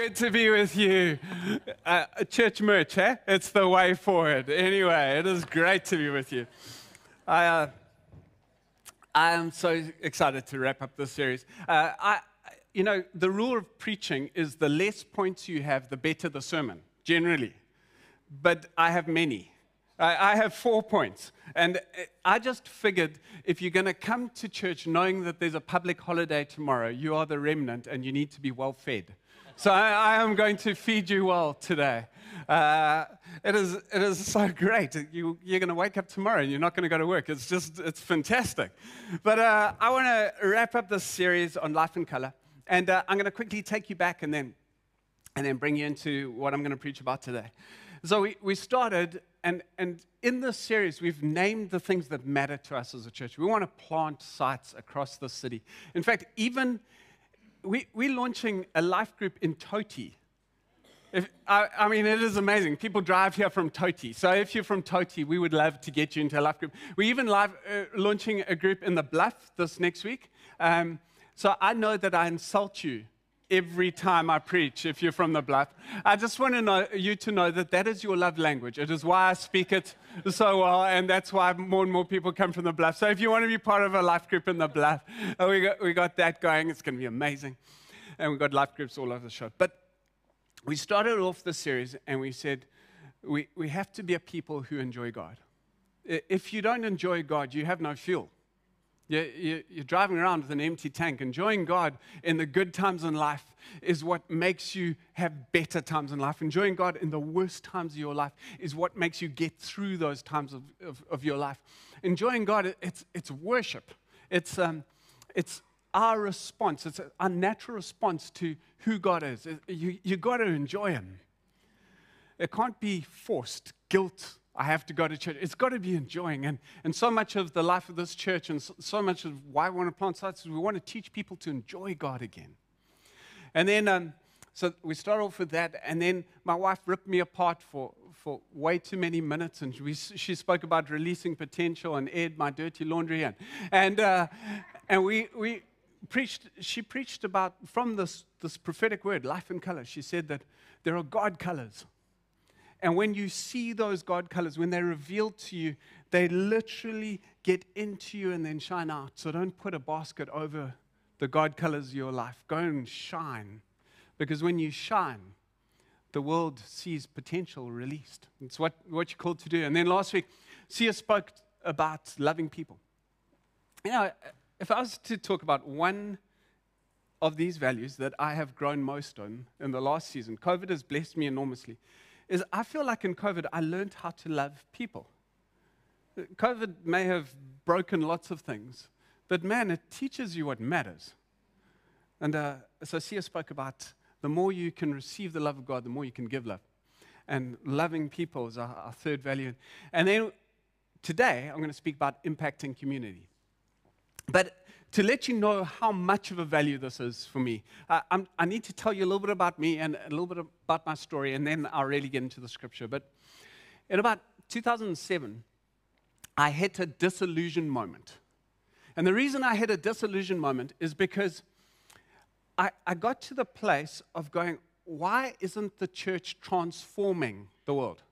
good to be with you. Uh, church merch, eh? It's the way forward. Anyway, it is great to be with you. I, uh, I am so excited to wrap up this series. Uh, I, you know, the rule of preaching is the less points you have, the better the sermon, generally. But I have many. I, I have four points. And I just figured if you're going to come to church knowing that there's a public holiday tomorrow, you are the remnant and you need to be well fed. So I, I am going to feed you well today. Uh, it, is, it is so great. You, you're going to wake up tomorrow and you're not going to go to work. It's just, it's fantastic. But uh, I want to wrap up this series on life in color. And uh, I'm going to quickly take you back and then, and then bring you into what I'm going to preach about today. So we, we started, and, and in this series, we've named the things that matter to us as a church. We want to plant sites across the city. In fact, even we, we're launching a life group in Toti. If, I, I, mean, it is amazing. People drive here from Toti. So if you're from Toti, we would love to get you into a life group. We're even live, uh, launching a group in the Bluff this next week. Um, so I know that I insult you every time I preach if you're from the bluff. I just want to know, you to know that that is your love language. It is why I speak it so well, and that's why more and more people come from the bluff. So if you want to be part of a life group in the bluff, uh, we got, we got that going. It's going to be amazing. And we've got life groups all over the show. But we started off the series and we said we, we have to be a people who enjoy God. If you don't enjoy God, you have no fuel. You're, driving around with an empty tank. Enjoying God in the good times in life is what makes you have better times in life. Enjoying God in the worst times of your life is what makes you get through those times of, of, of your life. Enjoying God, it's, it's worship. It's, um, it's our response. It's our natural response to who God is. You, you got to enjoy Him. It can't be forced, guilt, I have to go to church. It's got to be enjoying. And, and so much of the life of this church and so, so much of why we want to plant sites is we want to teach people to enjoy God again. And then, um, so we start off with that. And then my wife ripped me apart for, for way too many minutes. And we, she spoke about releasing potential and Ed, my dirty laundry. And, and, uh, and we, we preached, she preached about, from this, this prophetic word, life in color, she said that there are God colors. And when you see those God colors, when they're revealed to you, they literally get into you and then shine out. So don't put a basket over the God colors of your life. Go and shine. Because when you shine, the world sees potential released. It's what, what you're called to do. And then last week, Sia spoke about loving people. You know, if I was to talk about one of these values that I have grown most on in the last season, COVID has blessed me enormously is I feel like in COVID, I learned how to love people. COVID may have broken lots of things, but man, it teaches you what matters. And uh, so Sia spoke about the more you can receive the love of God, the more you can give love. And loving people is our, our third value. And then today, I'm going to speak about impacting community. But to let you know how much of a value this is for me, uh, i need to tell you a little bit about me and a little bit about my story, and then I'll really get into the scripture. But in about 2007, I hit a disillusion moment. And the reason I had a disillusion moment is because I, I got to the place of going, why isn't the church transforming the world?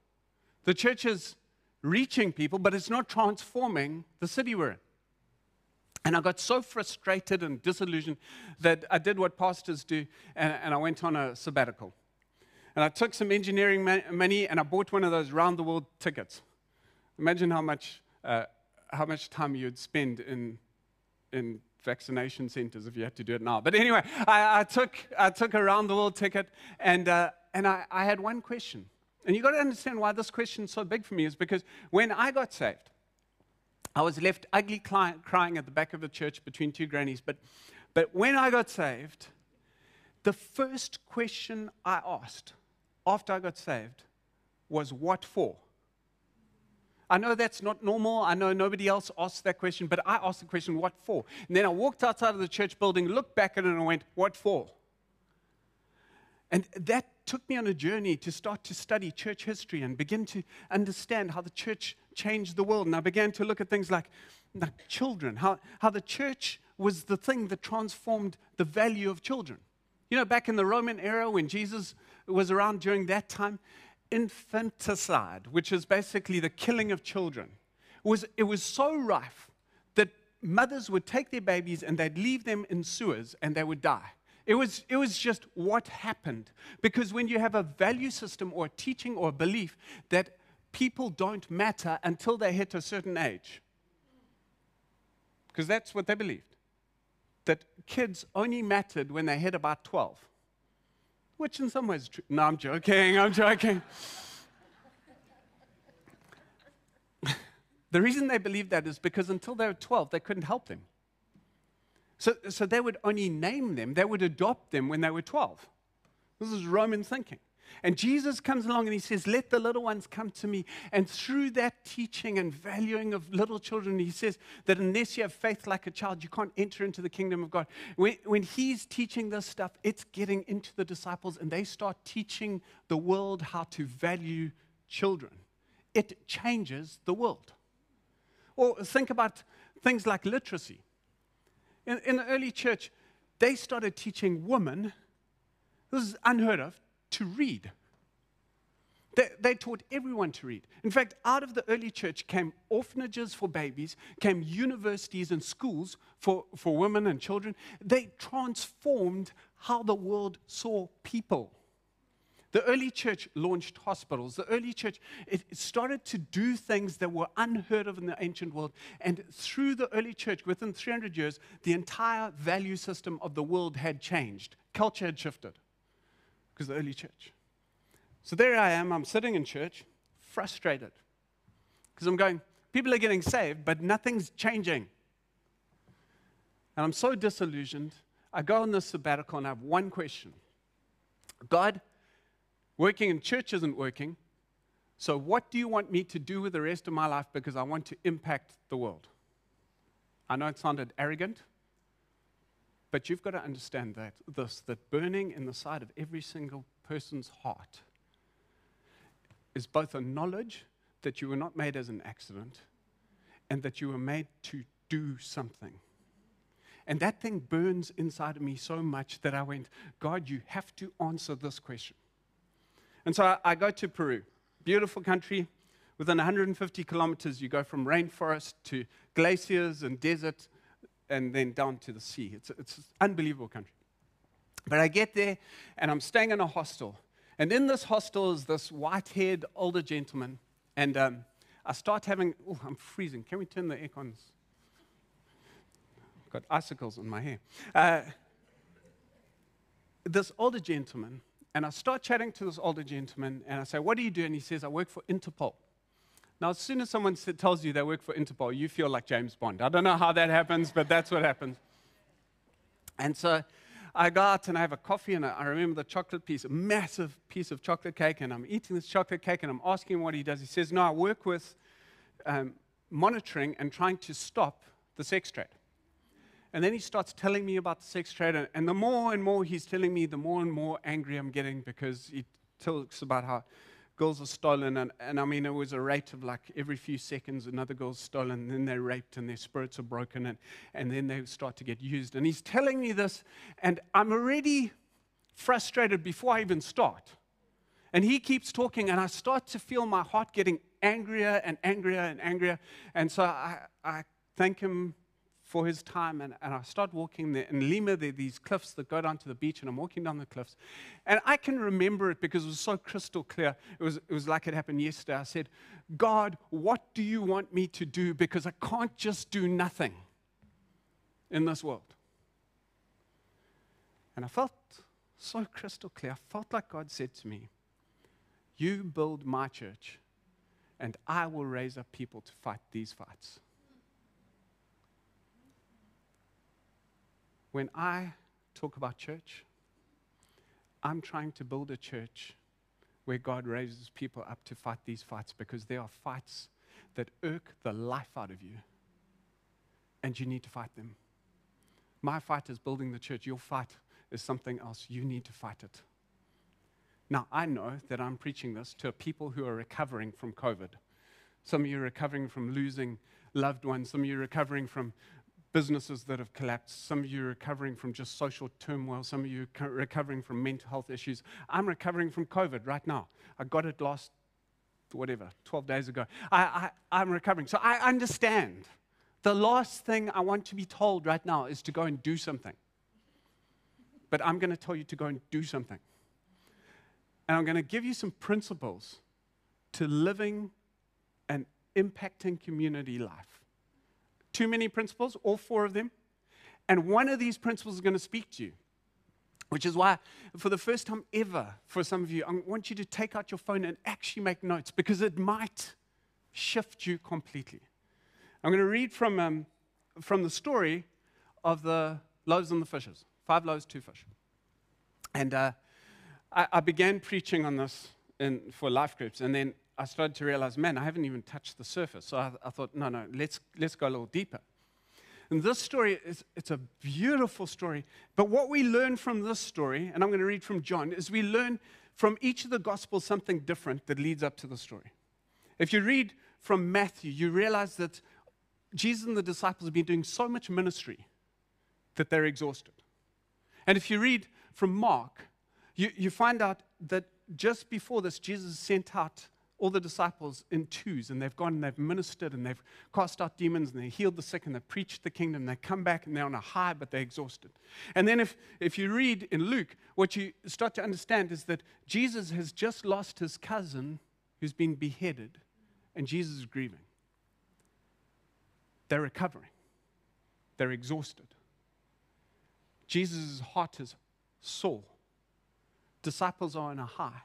The church is reaching people, but it's not transforming the city we're in. And I got so frustrated and disillusioned that I did what pastors do and, and I went on a sabbatical. And I took some engineering money and I bought one of those round the world tickets. Imagine how much, uh, how much time you'd spend in, in vaccination centers if you had to do it now. But anyway, I, I took, I took a round the world ticket and, uh, and I, I had one question. And you've got to understand why this question is so big for me is because when I got saved, I was left ugly crying at the back of the church between two grannies. But, but when I got saved, the first question I asked after I got saved was, What for? I know that's not normal. I know nobody else asks that question, but I asked the question, What for? And then I walked outside of the church building, looked back at it, and I went, What for? And that took me on a journey to start to study church history and begin to understand how the church changed the world. And I began to look at things like, like children, how, how the church was the thing that transformed the value of children. You know, back in the Roman era when Jesus was around during that time, infanticide, which is basically the killing of children, was, it was so rife that mothers would take their babies and they'd leave them in sewers and they would die. It was, it was just what happened. Because when you have a value system or a teaching or a belief that people don't matter until they hit a certain age, because that's what they believed that kids only mattered when they hit about 12, which in some ways is true. No, I'm joking, I'm joking. the reason they believed that is because until they were 12, they couldn't help them. So, so they would only name them, they would adopt them when they were 12. This is Roman thinking. And Jesus comes along and he says, Let the little ones come to me. And through that teaching and valuing of little children, he says that unless you have faith like a child, you can't enter into the kingdom of God. When, when he's teaching this stuff, it's getting into the disciples and they start teaching the world how to value children. It changes the world. Or think about things like literacy. In, in the early church, they started teaching women, this is unheard of, to read. They, they, taught everyone to read. In fact, out of the early church came orphanages for babies, came universities and schools for, for women and children. They transformed how the world saw people. The early church launched hospitals. The early church it started to do things that were unheard of in the ancient world. And through the early church, within 300 years, the entire value system of the world had changed. Culture had shifted because the early church. So there I am, I'm sitting in church, frustrated. Because I'm going, people are getting saved, but nothing's changing. And I'm so disillusioned. I go on this sabbatical and I have one question God, working in church isn't working. So, what do you want me to do with the rest of my life because I want to impact the world? I know it sounded arrogant, but you've got to understand that this that burning in the side of every single person's heart is both a knowledge that you were not made as an accident and that you were made to do something. And that thing burns inside of me so much that I went, God, you have to answer this question. And so I, I go to Peru, beautiful country. Within 150 kilometers, you go from rainforest to glaciers and desert and then down to the sea. It's, it's unbelievable country. But I get there and I'm staying in a hostel. And in this hostel is this white haired older gentleman. And um, I start having, oh, I'm freezing. Can we turn the aircons? Got icicles on my hair. Uh, this older gentleman, and I start chatting to this older gentleman, and I say, What do you do? And he says, I work for Interpol. Now, as soon as someone tells you they work for Interpol, you feel like James Bond. I don't know how that happens, but that's what happens. And so I go out and I have a coffee, and I remember the chocolate piece, a massive piece of chocolate cake, and I'm eating this chocolate cake, and I'm asking him what he does. He says, No, I work with um, monitoring and trying to stop the sex trade. And then he starts telling me about the sex trade, and, the more and more he's telling me, the more and more angry I'm getting because he talks about how girls are stolen, and, and I mean, it was a rate of like every few seconds another girl's stolen, and then they're raped, and their spirits are broken, and, and then they start to get used. And he's telling me this, and I'm already frustrated before I even start. And he keeps talking, and I start to feel my heart getting angrier and angrier and angrier. And so I, I thank him for his time. And, and I start walking there. In Lima, there are these cliffs that go down to the beach, and I'm walking down the cliffs. And I can remember it because it was so crystal clear. It was, it was like it happened yesterday. I said, God, what do you want me to do? Because I can't just do nothing in this world. And I felt so crystal clear. I felt like God said to me, You build my church, and I will raise up people to fight these fights. When I talk about church, I'm trying to build a church where God raises people up to fight these fights because there are fights that irk the life out of you, and you need to fight them. My fight is building the church. Your fight is something else. You need to fight it. Now, I know that I'm preaching this to people who are recovering from COVID. Some of you are recovering from losing loved ones. Some of you are recovering from businesses that have collapsed. Some of you are recovering from just social turmoil. Some of you are recovering from mental health issues. I'm recovering from COVID right now. I got it last, whatever, 12 days ago. I, I, I'm recovering. So I understand. The last thing I want to be told right now is to go and do something. But I'm going to tell you to go and do something. And I'm going to give you some principles to living an impacting community life too many principles, all four of them. And one of these principles is going to speak to you, which is why, for the first time ever, for some of you, I want you to take out your phone and actually make notes because it might shift you completely. I'm going to read from, um, from the story of the loaves and the fishes five loaves, two fish. And uh, I, I, began preaching on this in, for life groups, and then I started to realize, man, I haven't even touched the surface. So I, I thought, no, no, let's, let's go a little deeper. And this story is it's a beautiful story. But what we learn from this story, and I'm going to read from John, is we learn from each of the gospels something different that leads up to the story. If you read from Matthew, you realize that Jesus and the disciples have been doing so much ministry that they're exhausted. And if you read from Mark, you, you find out that just before this, Jesus sent out all the disciples in twos, and they've gone and they've ministered and they've cast out demons and they healed the sick and they preached the kingdom. They come back and they're on a high, but they're exhausted. And then if, if you read in Luke, what you start to understand is that Jesus has just lost his cousin who's been beheaded, and Jesus is grieving. They're recovering, they're exhausted. Jesus' heart is sore. Disciples are on a high.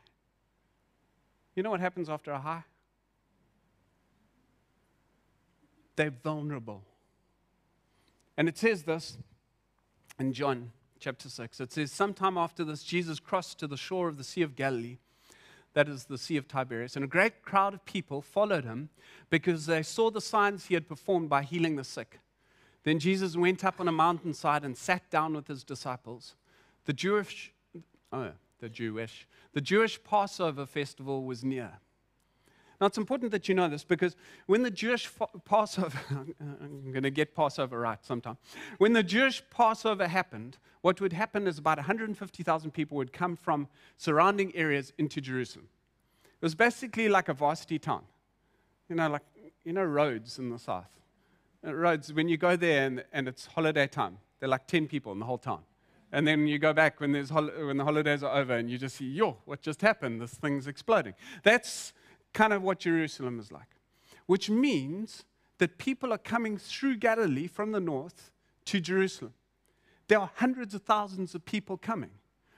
You know what happens after a high? They're vulnerable. And it says this in John chapter 6. It says, Sometime after this, Jesus crossed to the shore of the Sea of Galilee, that is the Sea of Tiberias, and a great crowd of people followed him because they saw the signs he had performed by healing the sick. Then Jesus went up on a mountainside and sat down with his disciples. The Jewish, oh, the Jewish. The Jewish Passover festival was near. Now, it's important that you know this because when the Jewish Passover, I'm going to get Passover right sometime. When the Jewish Passover happened, what would happen is about 150,000 people would come from surrounding areas into Jerusalem. It was basically like a varsity town. You know, like, you know, Rhodes in the south. Uh, Rhodes, when you go there and, and it's holiday time, there are like 10 people in the whole town. And then you go back when, there's hol- when the holidays are over and you just see, yo, what just happened? This thing's exploding. That's kind of what Jerusalem is like, which means that people are coming through Galilee from the north to Jerusalem. There are hundreds of thousands of people coming,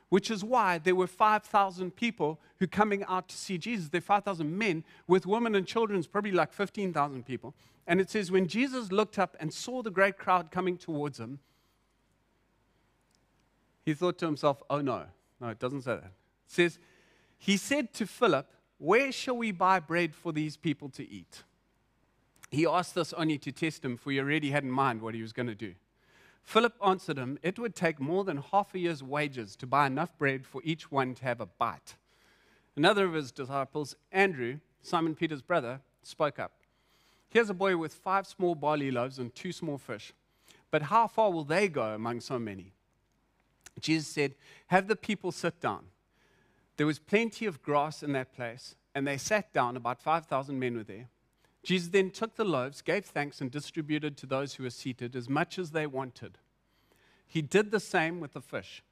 which is why there were 5,000 people who coming out to see Jesus. There are 5,000 men with women and children, probably like 15,000 people. And it says, when Jesus looked up and saw the great crowd coming towards him, he thought to himself, oh no, no, it doesn't say that. It says, he said to Philip, Where shall we buy bread for these people to eat? He asked this only to test him, for he already had in mind what he was going to do. Philip answered him, It would take more than half a year's wages to buy enough bread for each one to have a bite. Another of his disciples, Andrew, Simon Peter's brother, spoke up. Here's a boy with five small barley loaves and two small fish. But how far will they go among so many? Jesus said, Have the people sit down. There was plenty of grass in that place, and they sat down. About 5,000 men were there. Jesus then took the loaves, gave thanks, and distributed to those who were seated as much as they wanted. He did the same with the fish.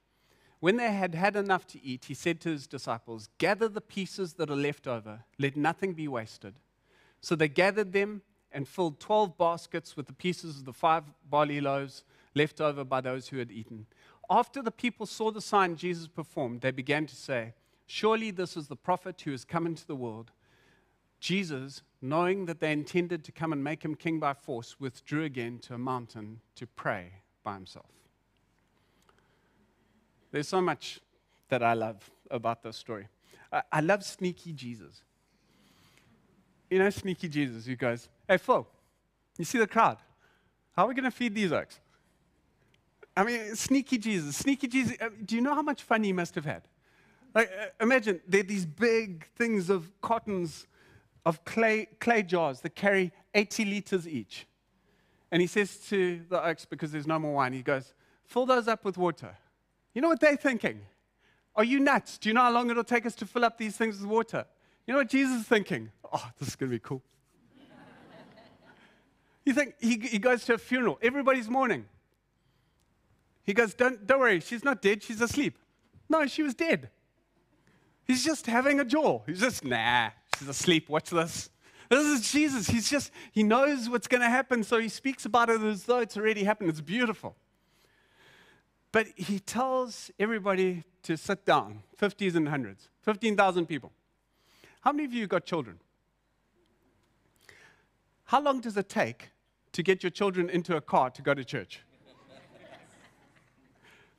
When they had had enough to eat, he said to his disciples, Gather the pieces that are left over, let nothing be wasted. So they gathered them and filled 12 baskets with the pieces of the five barley loaves left over by those who had eaten. After the people saw the sign Jesus performed, they began to say, Surely this is the prophet who has come into the world. Jesus, knowing that they intended to come and make him king by force, withdrew again to a mountain to pray by himself. There's so much that I love about this story. I, love sneaky Jesus. You know, sneaky Jesus, you guys. Hey, Phil, you see the crowd? How are we going to feed these oaks? I mean, sneaky Jesus, sneaky Jesus. Uh, do you know how much fun he must have had? Like, uh, imagine there are these big things of cottons, of clay, clay jars that carry 80 liters each. And he says to the oaks, because there's no more wine, he goes, Fill those up with water. You know what they're thinking? Are you nuts? Do you know how long it'll take us to fill up these things with water? You know what Jesus is thinking? Oh, this is going to be cool. you think he, he goes to a funeral, everybody's mourning. He goes, don't, don't worry, she's not dead, she's asleep. No, she was dead. He's just having a jaw. He's just, nah, she's asleep, watch this. This is Jesus. He's just, he knows what's going to happen, so he speaks about it as though it's already happened. It's beautiful. But he tells everybody to sit down 50s and hundreds, 15,000 people. How many of you got children? How long does it take to get your children into a car to go to church?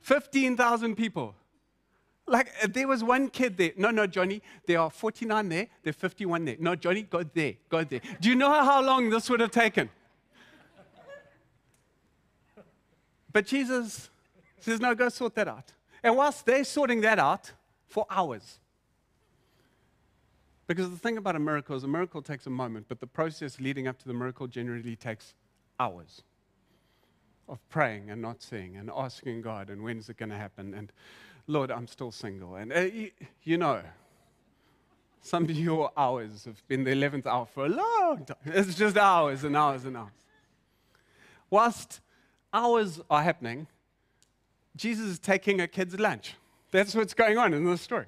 15,000 people. Like, uh, there was one kid there. No, no, Johnny, there are 49 there, there are 51 there. No, Johnny, go there, go there. Do you know how long this would have taken? But Jesus says, no, go sort that out. And whilst they're sorting that out for hours, because the thing about a miracle is a miracle takes a moment, but the process leading up to the miracle generally takes hours of praying and not seeing and asking God and when's it going to happen and Lord, I'm still single. And uh, you, you, know, some of your hours have been the 11th hour for a long time. It's just hours and hours and hours. Whilst hours are happening, Jesus is taking a kid's lunch. That's what's going on in the story.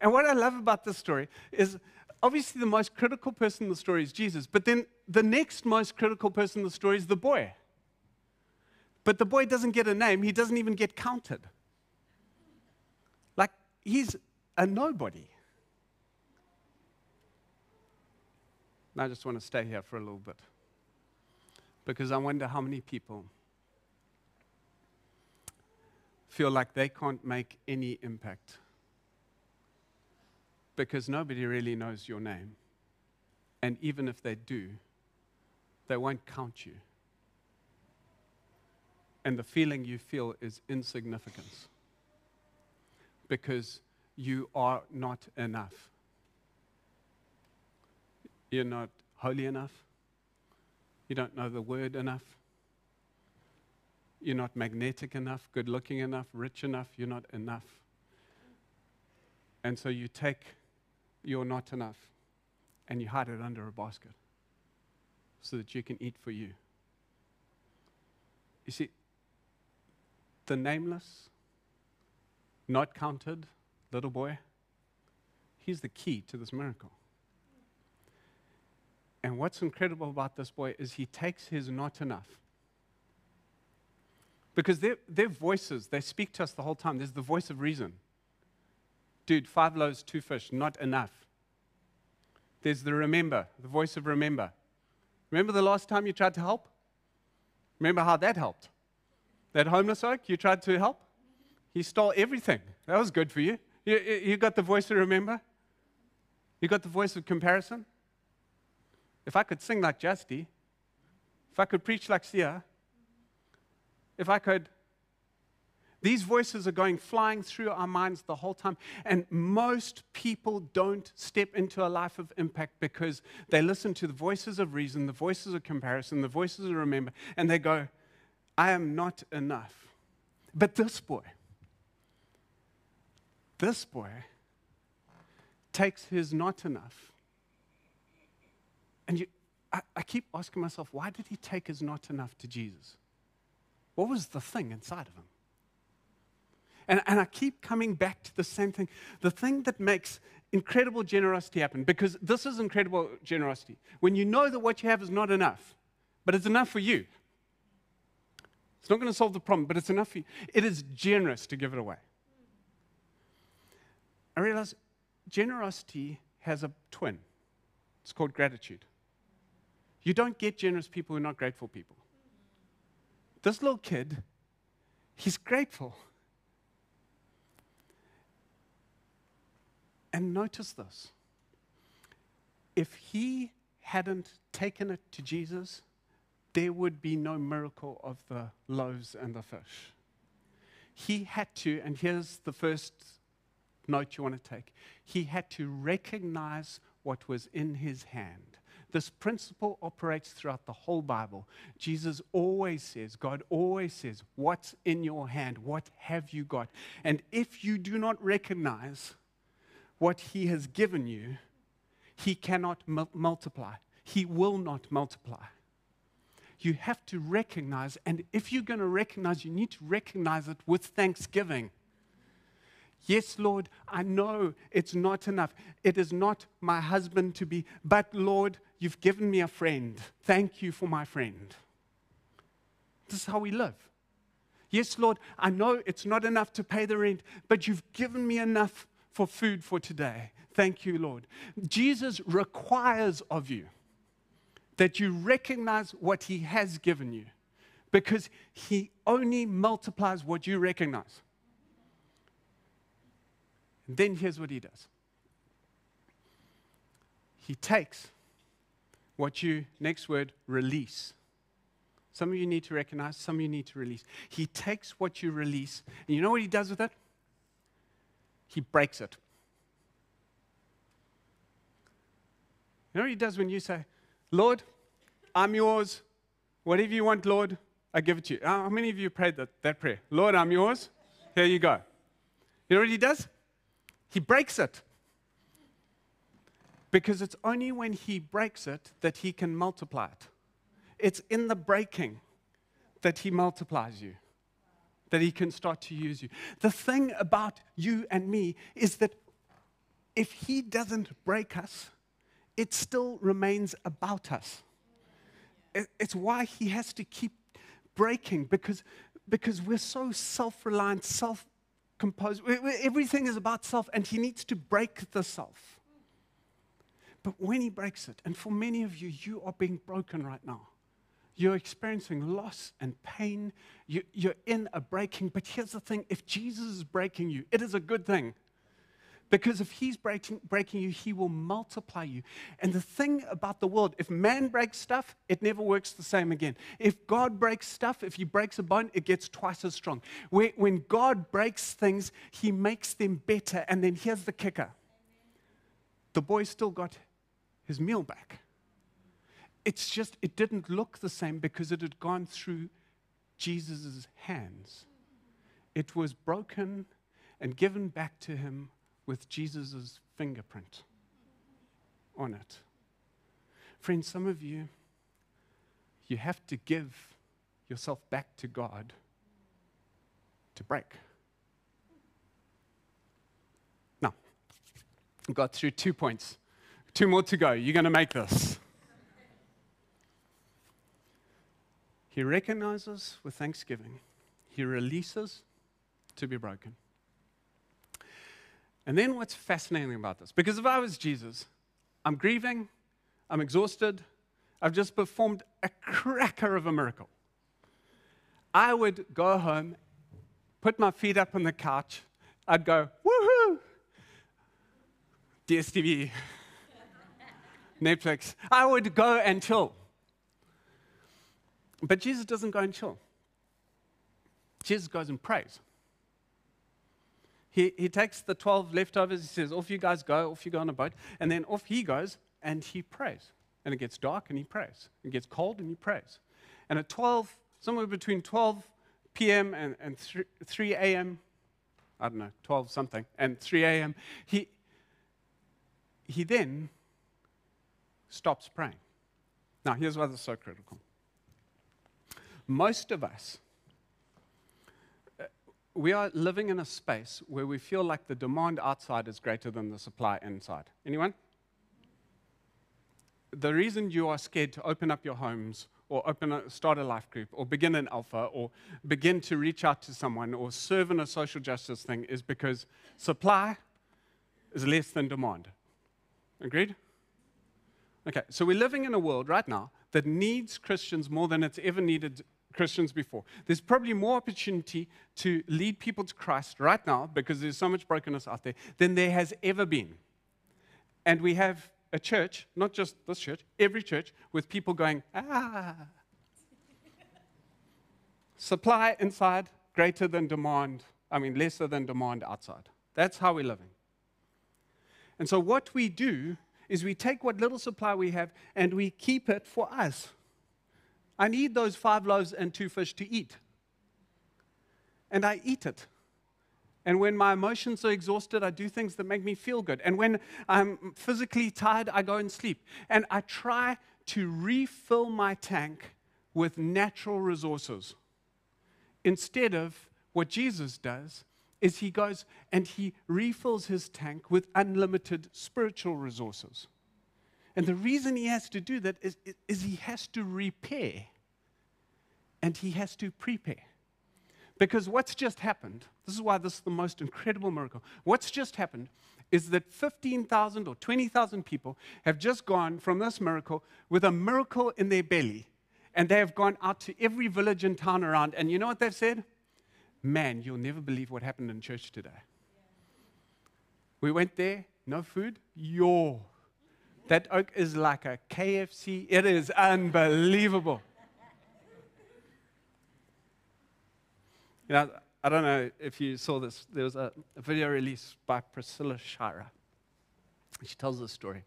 And what I love about this story is obviously the most critical person in the story is Jesus, but then the next most critical person in the story is the boy. But the boy doesn't get a name, he doesn't even get counted Like, he's a nobody. I just want to stay here for a little bit because I wonder how many people feel like they can't make any impact because nobody really knows your name. And even if they do, they won't count you. And the feeling you feel is insignificance because you are not enough. You're not holy enough. You don't know the word enough. You're not magnetic enough, good looking enough, rich enough. You're not enough. And so you take you're not enough and you hide it under a basket so that you can eat for you. You see, the nameless not counted little boy, he's the key to this miracle. And what's incredible about this boy is he takes his not enough. Because their, their voices, they speak to us the whole time. There's the voice of reason. Dude, five loaves, two fish, not enough. There's the remember, the voice of remember. Remember the last time you tried to help? Remember how that helped? That homeless oak, you tried to help? He stole everything. That was good for you. You, you got the voice to remember? You got the voice of comparison? If I could sing like Justy, if I could preach like Sia, if I could. These voices are going flying through our minds the whole time. And most people don't step into a life of impact because they listen to the voices of reason, the voices of comparison, the voices of remember, and they go, I am not enough. But this boy, this boy takes his not enough. And you, I, I keep asking myself, why did he take his not enough to Jesus? What was the thing inside of him? And, and I keep coming back to the same thing. The thing that makes incredible generosity happen, because this is incredible generosity. When you know that what you have is not enough, but it's enough for you. It's not going to solve the problem, but it's enough for you. It is generous to give it away. I realize generosity has a twin. It's called gratitude. You don't get generous people who are not grateful people. This little kid, he's grateful. And notice this if he hadn't taken it to Jesus, there would be no miracle of the loaves and the fish. He had to, and here's the first note you want to take. He had to recognize what was in his hand. This principle operates throughout the whole Bible. Jesus always says, God always says, What's in your hand? What have you got? And if you do not recognize what He has given you, He cannot mu- multiply. He will not multiply. You have to recognize, and if you're going to recognize, you need to recognize it with thanksgiving. Yes, Lord, I know it's not enough. It is not my husband to be, but Lord, you've given me a friend. Thank you for my friend. This is how we live. Yes, Lord, I know it's not enough to pay the rent, but you've given me enough for food for today. Thank you, Lord. Jesus requires of you that you recognize what he has given you because he only multiplies what you recognize. And then here's what he does he takes what you, next word, release. Some of you need to recognize, some of you need to release. He takes what you release, and you know what he does with it? He breaks it. You know what he does when you say, Lord, I'm yours. Whatever you want, Lord, I give it to you. How many of you prayed that, that prayer? Lord, I'm yours. Here you go. You know what he does? He breaks it. Because it's only when he breaks it that he can multiply it. It's in the breaking that he multiplies you, that he can start to use you. The thing about you and me is that if he doesn't break us, it still remains about us. It's why he has to keep breaking because, because we're so self reliant, self composed. Everything is about self, and he needs to break the self. But when he breaks it, and for many of you, you are being broken right now. You're experiencing loss and pain. You, are in a breaking. But here's the thing if Jesus is breaking you, it is a good thing. Because if he's breaking, breaking you, he will multiply you. And the thing about the world, if man breaks stuff, it never works the same again. If God breaks stuff, if he breaks a bone, it gets twice as strong. When God breaks things, he makes them better. And then here's the kicker the boy still got his meal back. It's just, it didn't look the same because it had gone through Jesus' hands. It was broken and given back to him with Jesus' fingerprint on it. Friends, some of you, you have to give yourself back to God to break. Now, got through two points. Two more to go. You're going to make this. He recognizes with thanksgiving, he releases to be broken. And then what's fascinating about this? Because if I was Jesus, I'm grieving, I'm exhausted, I've just performed a cracker of a miracle. I would go home, put my feet up on the couch, I'd go, woohoo! DSTV, Netflix. I would go and chill. But Jesus doesn't go and chill. Jesus goes and prays he, he takes the 12 leftovers, he says, Off you guys go, off you go on a boat. And then off he goes and he prays. And it gets dark and he prays. It gets cold and he prays. And at 12, somewhere between 12 p.m. and, and 3, 3 a.m., I don't know, 12 something, and 3 a.m., he, he then stops praying. Now, here's why this is so critical. Most of us we are living in a space where we feel like the demand outside is greater than the supply inside. Anyone? The reason you are scared to open up your homes or open a, start a life group or begin an alpha or begin to reach out to someone or serve in a social justice thing is because supply is less than demand. Agreed? Okay, so we're living in a world right now that needs Christians more than it's ever needed Christians before. There's probably more opportunity to lead people to Christ right now because there's so much brokenness out there than there has ever been. And we have a church, not just this church, every church, with people going, ah. Supply inside greater than demand, I mean, lesser than demand outside. That's how we're living. And so, what we do is we take what little supply we have and we keep it for us. I need those five loaves and two fish to eat. And I eat it. And when my emotions are exhausted, I do things that make me feel good. And when I'm physically tired, I go and sleep. And I try to refill my tank with natural resources instead of what Jesus does is he goes and he refills his tank with unlimited spiritual resources. And the reason he has to do that is, is he has to repair and he has to prepare. Because what's just happened, this is why this is the most incredible miracle. What's just happened is that 15,000 or 20,000 people have just gone from this miracle with a miracle in their belly. And they have gone out to every village and town around. And you know what they've said? Man, you'll never believe what happened in church today. We went there, no food. Yo, that oak is like a KFC. It is unbelievable. You know, I don't know if you saw this. There was a, a video released by Priscilla Shirer. She tells this story.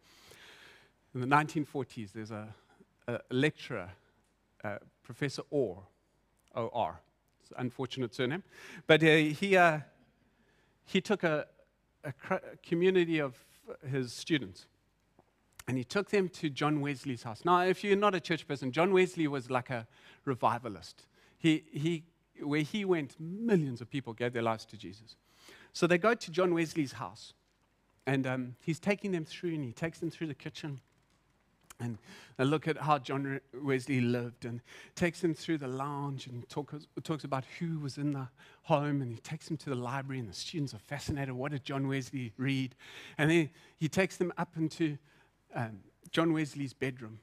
In the 1940s, there's a, a lecturer, uh, Professor Orr, O-R. It's an unfortunate surname. But uh, he, uh, he took a, a community of his students and he took them to John Wesley's house. Now, if you're not a church person, John Wesley was like a revivalist. He, he where he went, millions of people gave their lives to Jesus. So they go to John Wesley's house, and um, he's taking them through, and he takes them through the kitchen. And they look at how John Wesley lived and takes them through the lounge and talk, talks about who was in the home. And he takes them to the library, and the students are fascinated. What did John Wesley read? And then he takes them up into um, John Wesley's bedroom.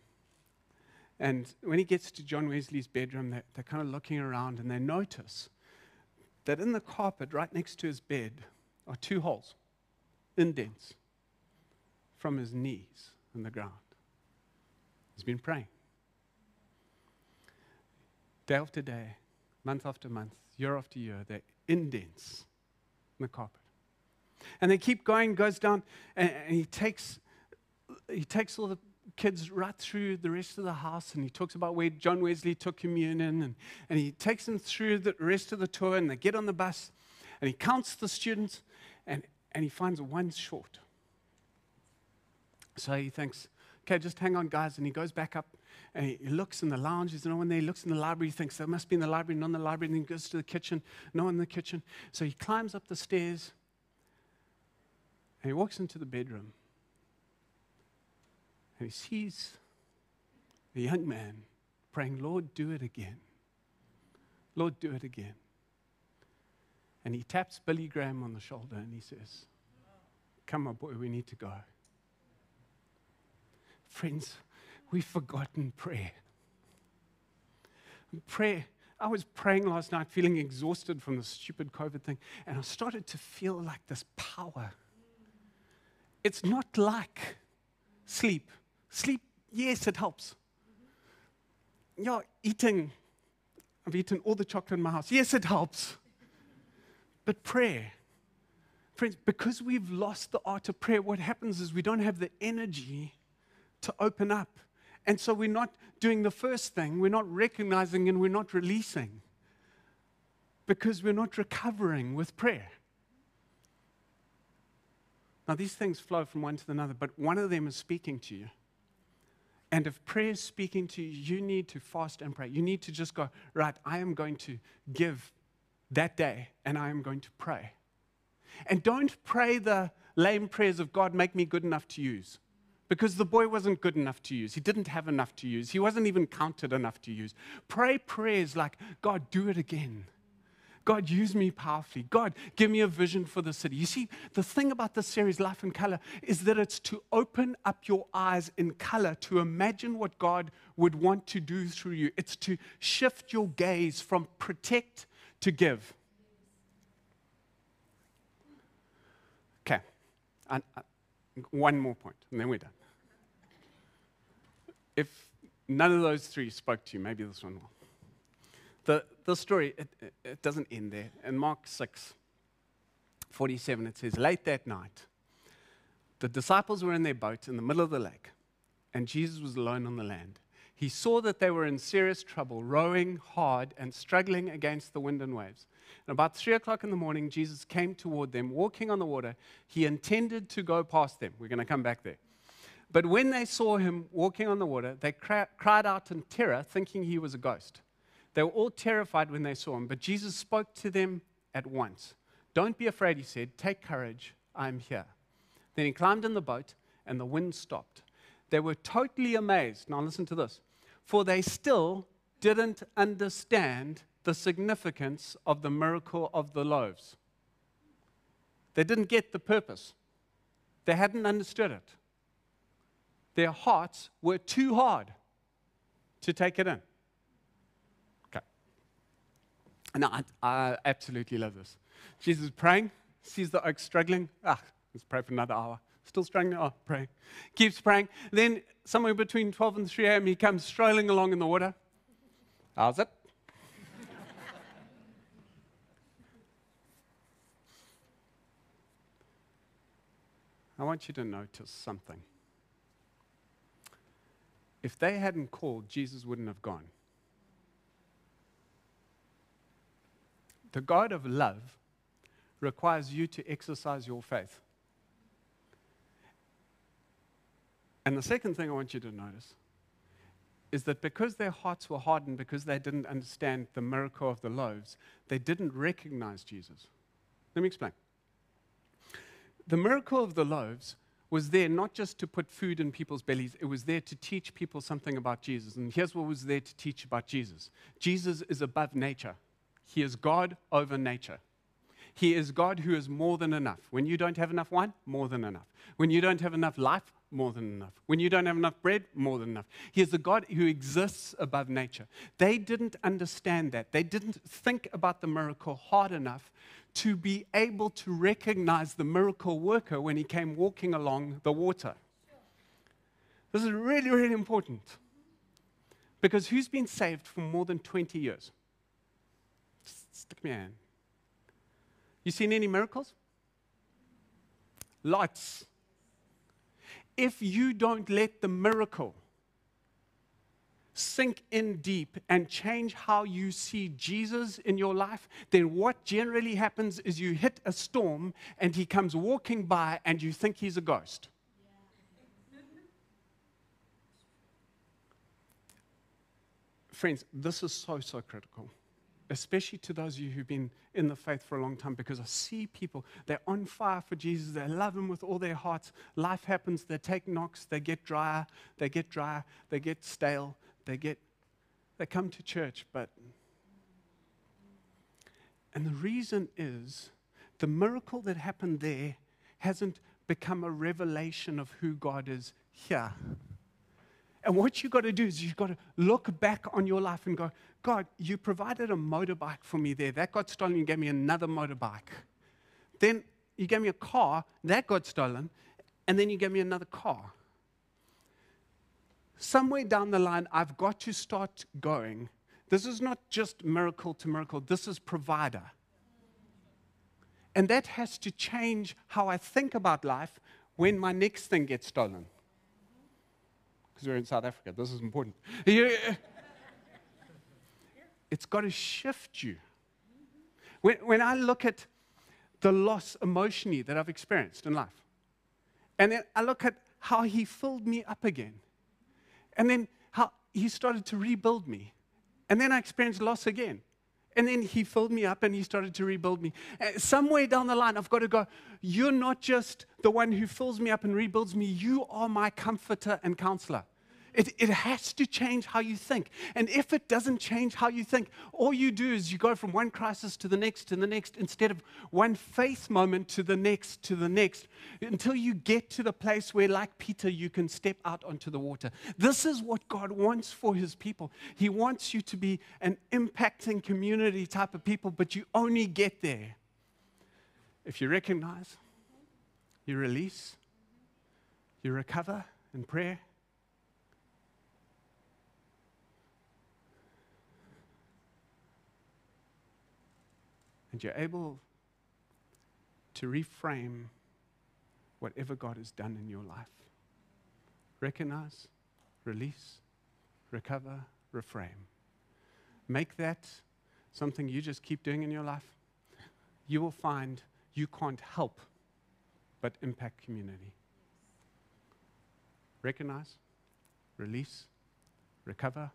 And when he gets to John Wesley's bedroom, they're, they're kind of looking around and they notice that in the carpet right next to his bed are two holes, indents from his knees in the ground. He's been praying. Day after day, month after month, year after year, they're indents in the carpet. And they keep going, goes down, and, and he takes he takes all the kids right through the rest of the house and he talks about where John Wesley took communion and, and he takes them through the rest of the tour and they get on the bus and he counts the students and, and he finds one short. So he thinks, okay, just hang on, guys. And he goes back up and he looks in the lounge. There's no one there. He looks in the library. He thinks there must be in the library, not in the library. And then he goes to the kitchen, no one in the kitchen. So he climbs up the stairs and he walks into the bedroom. And he sees a young man praying, Lord, do it again. Lord, do it again. And he taps Billy Graham on the shoulder and he says, Come on, boy, we need to go. Friends, we've forgotten prayer. Prayer. I was praying last night, feeling exhausted from the stupid COVID thing, and I started to feel like this power. It's not like sleep. Sleep, yes, it helps. Yeah, eating. I've eaten all the chocolate in my house. Yes, it helps. But prayer, friends, because we've lost the art of prayer, what happens is we don't have the energy to open up. And so we're not doing the first thing, we're not recognizing and we're not releasing because we're not recovering with prayer. Now, these things flow from one to another, but one of them is speaking to you. And if prayer is speaking to you, you need to fast and pray. You need to just go, right, I am going to give that day and I am going to pray. And don't pray the lame prayers of God, make me good enough to use. Because the boy wasn't good enough to use. He didn't have enough to use. He wasn't even counted enough to use. Pray prayers like, God, do it again. God, use me powerfully. God, give me a vision for the city. You see, the thing about this series, Life in Color, is that it's to open up your eyes in color to imagine what God would want to do through you. It's to shift your gaze from protect to give. Okay, and, uh, one more point, and then we're done. If none of those three spoke to you, maybe this one will. The, story, it, it doesn't end there. In Mark 6, 47, it says, Late that night, The disciples were in their boat in the middle of the lake, and Jesus was alone on the land. He saw that they were in serious trouble, rowing hard and struggling against the wind and waves. And about three o'clock in the morning, Jesus came toward them, walking on the water. He intended to go past them. We're going to come back there. But when they saw him walking on the water, they cried out in terror, thinking he was a ghost. They were all terrified when they saw him, but Jesus spoke to them at once. Don't be afraid, he said. Take courage. I'm here. Then he climbed in the boat, and the wind stopped. They were totally amazed. Now, listen to this. For they still didn't understand the significance of the miracle of the loaves. They didn't get the purpose, they hadn't understood it. Their hearts were too hard to take it in. Okay. Now, I, I absolutely love this. Jesus is praying, sees the oak struggling. Ah, let's pray for another hour. Still struggling? Oh, pray. Keeps praying. Then, somewhere between 12 and 3 a.m., he comes strolling along in the water. How's it? I want you to notice something. If they hadn't called, Jesus wouldn't have gone. The God of love requires you to exercise your faith. And the second thing I want you to notice is that because their hearts were hardened, because they didn't understand the miracle of the loaves, they didn't recognize Jesus. Let me explain. The miracle of the loaves was there not just to put food in people's bellies, it was there to teach people something about Jesus. And here's what was there to teach about Jesus Jesus is above nature, He is God over nature. He is God who is more than enough. When you don't have enough wine, more than enough. When you don't have enough life, more than enough. When you don't have enough bread, more than enough. He is the God who exists above nature. They didn't understand that. They didn't think about the miracle hard enough to be able to recognize the miracle worker when he came walking along the water. This is really, really important. Because who's been saved for more than 20 years? Stick me. You seen any miracles? Lots. If you don't let the miracle sink in deep and change how you see Jesus in your life, then what generally happens is you hit a storm and he comes walking by and you think he's a ghost. Friends, this is so, so critical especially to those of you who've been in the faith for a long time, because I see people, they're on fire for Jesus, they love Him with all their hearts. Life happens, they take knocks, they get drier, they get drier, they get stale, they get, they come to church, but. And the reason is the miracle that happened there hasn't become a revelation of who God is here. And what you've got to do is you've got to look back on your life and go, God, you provided a motorbike for me there. That got stolen. You gave me another motorbike. Then you gave me a car. That got stolen. And then you gave me another car. Somewhere down the line, I've got to start going. This is not just miracle to miracle, this is provider. And that has to change how I think about life when my next thing gets stolen because we're in South Africa. This is important. It's got to shift you. When, when I look at the loss emotionally that I've experienced in life, and then I look at how he filled me up again, and then how he started to rebuild me, and then I experienced loss again. And then he filled me up and he started to rebuild me. Uh, somewhere down the line, I've got to go, You're not just the one who fills me up and rebuilds me, you are my comforter and counselor. It, it has to change how you think. And if it doesn't change how you think, all you do is you go from one crisis to the next to the next instead of one faith moment to the next to the next until you get to the place where, like Peter, you can step out onto the water. This is what God wants for his people. He wants you to be an impacting community type of people, but you only get there if you recognize, you release, you recover in prayer and you're able to reframe whatever God has done in your life. Recognize, release, recover, reframe. Make that something you just keep doing in your life. You will find you can't help but impact community. Recognize, release, recover,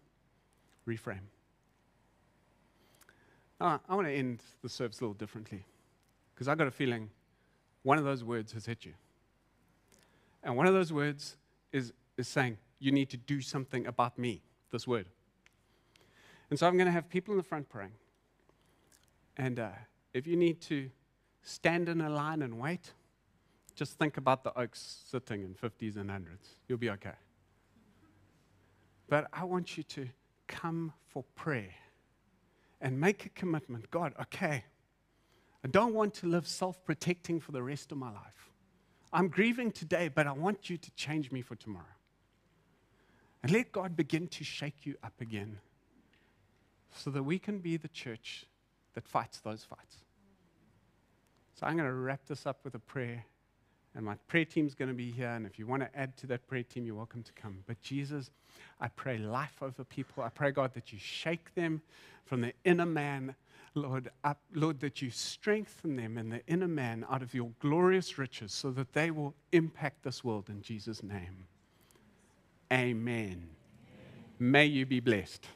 reframe. Uh, I want to end the service a little differently because I got a feeling one of those words has hit you. And one of those words is, is saying, You need to do something about me, this word. And so I'm going to have people in the front praying. And uh, if you need to stand in a line and wait, just think about the oaks sitting in 50s and 100s. You'll be okay. But I want you to come for prayer and make a commitment. God, okay, I don't want to live self protecting for the rest of my life. I'm grieving today, but I want you to change me for tomorrow. And let God begin to shake you up again so that we can be the church that fights those fights. So I'm going to wrap this up with a prayer. And my prayer team's going to be here. And if you want to add to that prayer team, you're welcome to come. But Jesus, I pray life over people. I pray, God, that you shake them from the inner man, Lord, up, Lord, that you strengthen them in the inner man out of your glorious riches so that they will impact this world in Jesus' name. Amen. Amen. May you be blessed.